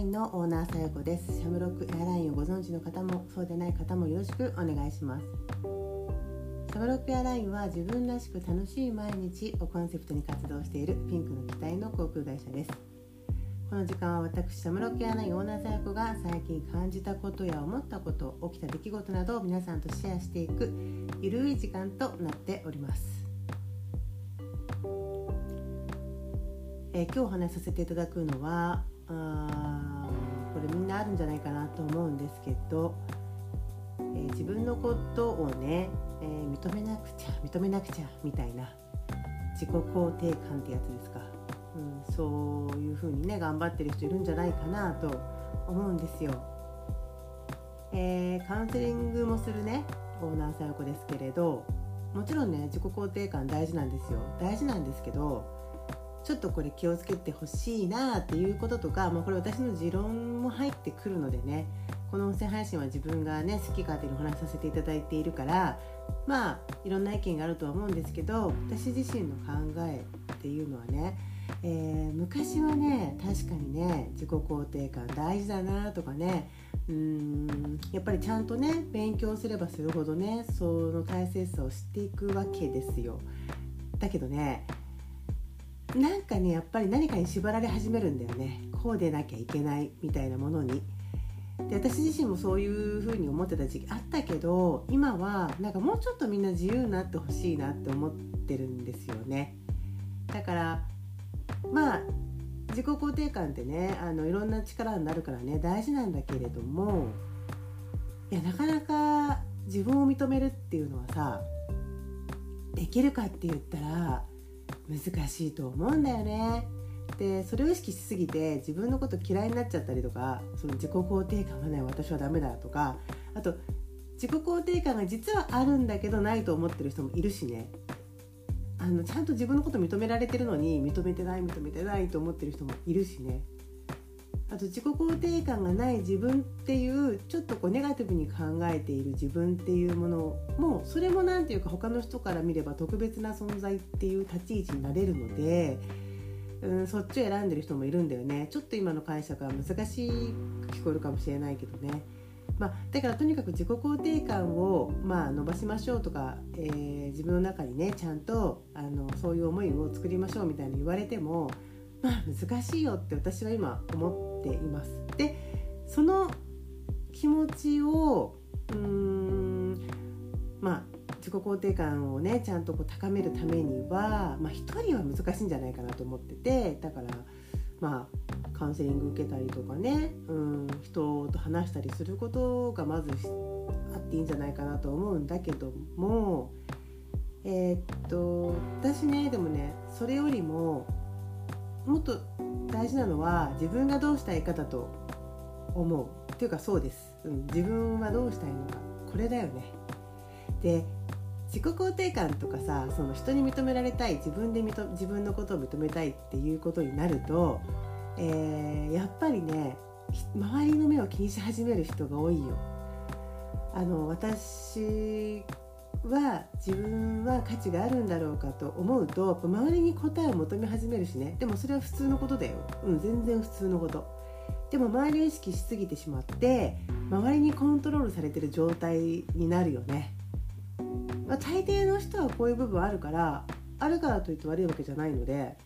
インのオーナーさよこです。シャムロックエアラインをご存知の方もそうでない方もよろしくお願いします。シャムロックエアラインは自分らしく楽しい毎日をコンセプトに活動しているピンクの機体の航空会社です。この時間は私シャムロックエアラインオーナーさよこが最近感じたことや思ったこと起きた出来事などを皆さんとシェアしていくゆるい時間となっております。えー、今日お話しさせていただくのはあこれみんなあるんじゃないかなと思うんですけど、えー、自分のことをね、えー、認めなくちゃ認めなくちゃみたいな自己肯定感ってやつですか、うん、そういうふうにね頑張ってる人いるんじゃないかなと思うんですよ。えー、カウンセリングもするねオーナーさよこですけれどもちろんね自己肯定感大事なんですよ大事なんですけどちょっとこれ気をつけてほしいなっていうこととか、まあ、これ私の持論も入ってくるのでねこの音声配信は自分がね好き勝手にお話しさせていただいているからまあいろんな意見があるとは思うんですけど私自身の考えっていうのはね、えー、昔はね確かにね自己肯定感大事だなとかねうんやっぱりちゃんとね勉強すればするほどねその大切さを知っていくわけですよ。だけどねなんかねやっぱり何かに縛られ始めるんだよねこうでなきゃいけないみたいなものに。で私自身もそういう風に思ってた時期あったけど今はなんかもうちょっとみんな自由になってほしいなって思ってるんですよね。だからまあ自己肯定感ってねあのいろんな力になるからね大事なんだけれどもいやなかなか自分を認めるっていうのはさできるかって言ったら難しいと思うんだよね。でそれを意識しすぎて自分のこと嫌いになっちゃったりとかその自己肯定感がない私はダメだとかあと自己肯定感が実はあるんだけどないと思ってる人もいるしねあのちゃんと自分のこと認められてるのに認めてない認めてないと思ってる人もいるしねあと自己肯定感がない自分っていうちょっとこうネガティブに考えている自分っていうものもそれも何て言うか他の人から見れば特別な存在っていう立ち位置になれるので、うん、そっちを選んでる人もいるんだよねちょっと今の解釈は難しく聞こえるかもしれないけどね。まあ、だからとにかく自己肯定感を、まあ、伸ばしましょうとか、えー、自分の中にねちゃんとあのそういう思いを作りましょうみたいに言われてもまあ難しいよって私は今思っています。でその気持ちをうーんまあ自己肯定感をねちゃんとこう高めるためには、まあ、一人は難しいんじゃないかなと思っててだからまあカウンセリング受けたりとかね、うん、人と話したりすることがまずあっていいんじゃないかなと思うんだけどもえー、っと私ねでもねそれよりももっと大事なのは自分がどうしたいかだと思う。っていうかそうです、うん、自分はどうしたいのか。これだよね。で自己肯定感とかさその人に認められたい自分で自分のことを認めたいっていうことになると、えー、やっぱりね周りの目を気にし始める人が多いよ。あの私は自分は価値があるんだろうかと思うと周りに答えを求め始めるしね。でもそれは普通のことだよ、うん、全然普通のこと。でも周りを意識しすぎてしまって周りにコントロールされてる状態になるよね、まあ、大抵の人はこういう部分あるからあるからといって悪いわけじゃないので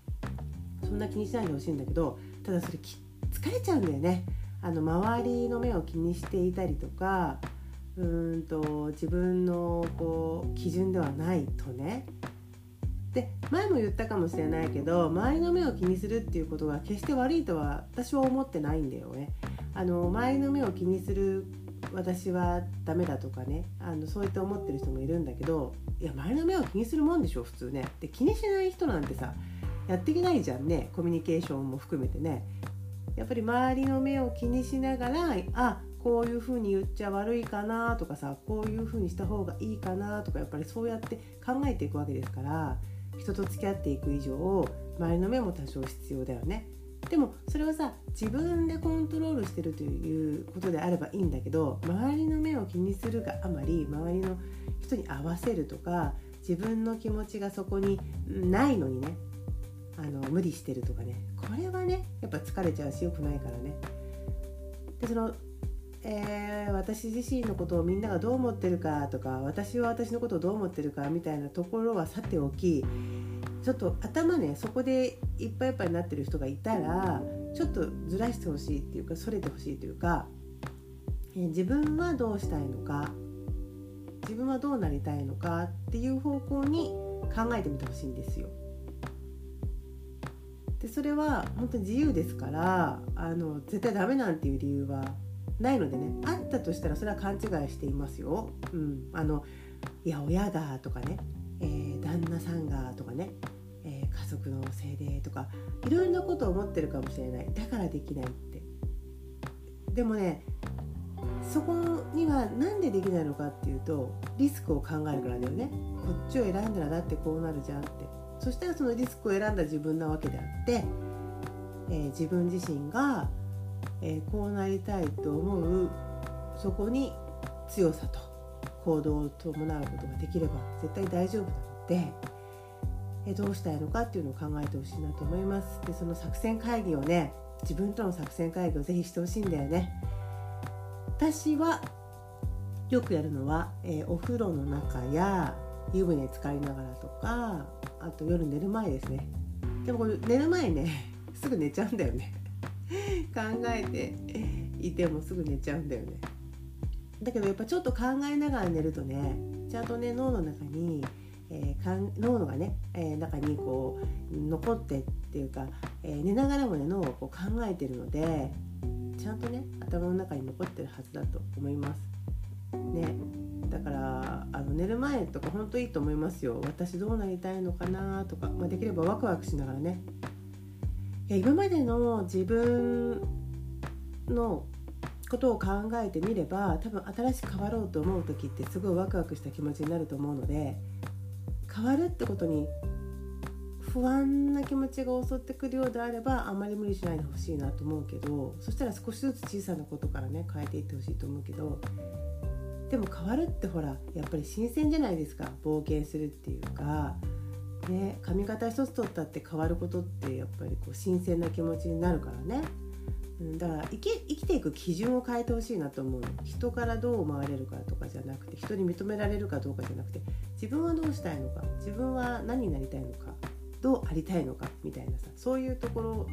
そんな気にしないでほしいんだけどただそれ疲れちゃうんだよね。あの周りの目を気にしていたりとかうんと自分のこう基準ではないとねで前も言ったかもしれないけど周りの目を気にするっていうことが決して悪いとは私は思ってないんだよね。あの周りの目を気にする私はダメだとかねあのそういった思ってる人もいるんだけどいや周りの目を気にするもんでしょ普通ね。で気にしない人なんてさやっていけないじゃんねコミュニケーションも含めてね。やっぱり周りの目を気にしながらあこういうふうに言っちゃ悪いかなとかさこういうふうにした方がいいかなとかやっぱりそうやって考えていくわけですから人と付き合っていく以上周りの目も多少必要だよね。でもそれはさ自分でコントロールしてるということであればいいんだけど周りの目を気にするがあまり周りの人に合わせるとか自分の気持ちがそこにないのにねあの無理してるとかねこれはねやっぱ疲れちゃうし良くないからねでその、えー、私自身のことをみんながどう思ってるかとか私は私のことをどう思ってるかみたいなところはさておきちょっと頭ねそこでいっぱいいっぱいになってる人がいたらちょっとずらしてほしいっていうかそれてほしいというか、えー、自分はどうしたいのか自分はどうなりたいのかっていう方向に考えてみてほしいんですよ。でそれは本当に自由ですからあの絶対ダメなんていう理由はないのでねあったとしたらそれは勘違いしていますよ。うん、あのいや親がとかね、えー、旦那さんがとかね、えー、家族のせいでとかいろいろなことを思ってるかもしれないだからできないって。でもねそこには何でできないのかっていうとリスクを考えるからだよねこっちを選んだらだってこうなるじゃんってそしたらそのリスクを選んだ自分なわけであって、えー、自分自身が、えー、こうなりたいと思うそこに強さと行動を伴うことができれば絶対大丈夫なので、えー、どうしたいのかっていうのを考えてほしいなと思います。でその作戦会議をね自分との作戦会議をぜひしてほしいんだよね。私はよくやるのは、えー、お風呂の中や湯船に浸かりながらとかあと夜寝る前ですね。でもこれ寝る前ね すぐ寝ちゃうんだよね。考えていてもすぐ寝ちゃうんだよね。だけどやっぱちょっと考えながら寝るとねちゃんとね脳の中に、えー、かん脳がね、えー、中にこう残ってっていうか、えー、寝ながらもね脳をこう考えてるのでちゃんとね頭の中に残ってるはずだと思います。ね、だからあの寝る前とか本当いいと思いますよ。私どうなりたいのかなとか、まあ、できればワクワクしながらねいや今までの自分のことを考えてみれば多分新しく変わろうと思う時ってすごいワクワクした気持ちになると思うので変わるってことに不安な気持ちが襲ってくるようであればあんまり無理しないでほしいなと思うけどそしたら少しずつ小さなことからね変えていってほしいと思うけどでも変わるってほらやっぱり新鮮じゃないですか冒険するっていうか、ね、髪型一つ取ったって変わることってやっぱりこう新鮮な気持ちになるからね。だから生き生きていく基準を変えてほしいなと思う人からどう思われるかとかじゃなくて人に認められるかどうかじゃなくて自分はどうしたいのか自分は何になりたいのかどうありたいのかみたいなさそういうところ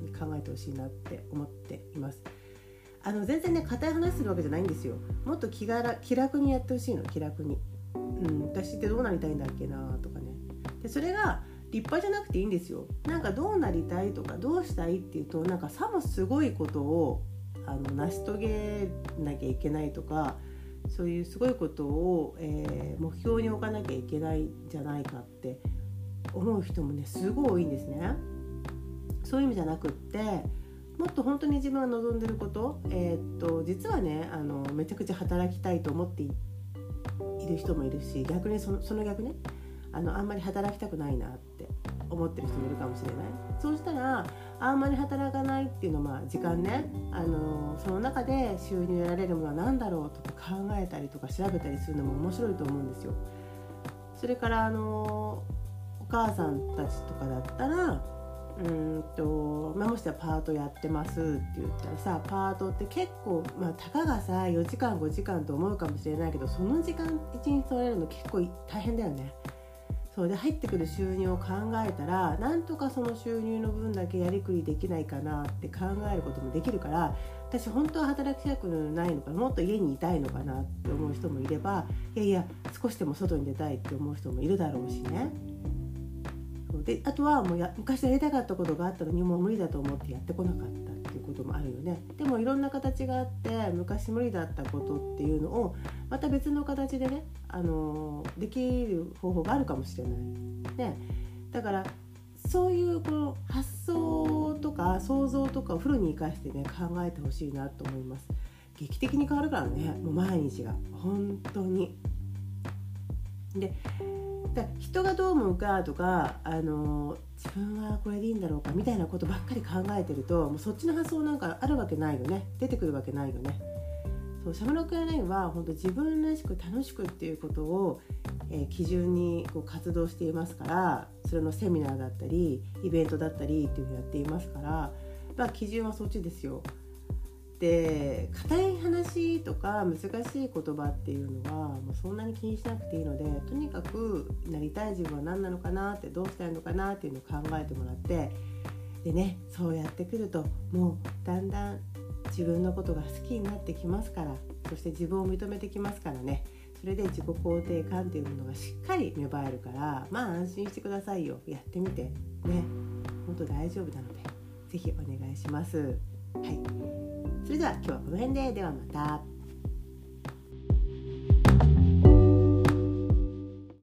に考えてほしいなって思っています。あの全然ね硬い話するわけじゃないんですよもっと気が気楽にやってほしいの気楽に、うん、私ってどうなりたいんだっけなとかねでそれが立派じゃなくていいんですよなんかどうなりたいとかどうしたいっていうとなんかさもすごいことをあの成し遂げなきゃいけないとかそういうすごいことを、えー、目標に置かなきゃいけないんじゃないかって思う人もねすごい多いんですね。そういう意味じゃなくってもっと本当に自分が望んでること、えー、っと実はねあのめちゃくちゃ働きたいと思っている人もいるし逆にそのその逆ねあのあんまり働きたくないなって思ってる人もいるかもしれないそうしたらあんまり働かないっていうのは時間ねあのその中で収入得られるものは何だろうとか考えたりとか調べたりするのも面白いと思うんですよ。それからあのお母さんたちとかだったらうんと、まあ、もしはパートやってますって言ったらさパートって結構、まあ、たかがさ4時間5時間と思うかもしれないけどその時間1日取れるの結構大変だよね。そうで入ってくる収入を考えたらなんとかその収入の分だけやりくりできないかなって考えることもできるから私本当は働きたくないのかなもっと家にいたいのかなって思う人もいればいやいや少しでも外に出たいって思う人もいるだろうしね。であとはもうや昔やりたかったことがあったのにもう無理だと思ってやってこなかったいうこともあるよねでもいろんな形があって昔無理だったことっていうのをまた別の形でね、あのできる方法があるかもしれない。ね、だからそういうこの発想とか想像とかをフルに生かしてね考えてほしいなと思います。劇的に変わるからねもう毎日が本当に。でだ人がどう思うかとかあの自分はこれでいいんだろうかみたいなことばっかり考えてるともうそっちの発想なんかあるわけないよね出てくるわけないよね。そうシャムロックアラインは本当自分らしく楽しくっていうことを、えー、基準にこう活動していますからそれのセミナーだったりイベントだったりっていうのをやっていますから、まあ、基準はそっちですよ。って硬い話とか難しい言葉っていうのはもうそんなに気にしなくていいのでとにかくなりたい自分は何なのかなってどうしたいのかなっていうのを考えてもらってでねそうやってくるともうだんだん自分のことが好きになってきますからそして自分を認めてきますからね。それで自己肯定感っていうものがしっかり芽生えるからまあ安心してくださいよ。やってみて。ね。本当大丈夫なので是非お願いします。はい、それでは今日はこの辺でではまた。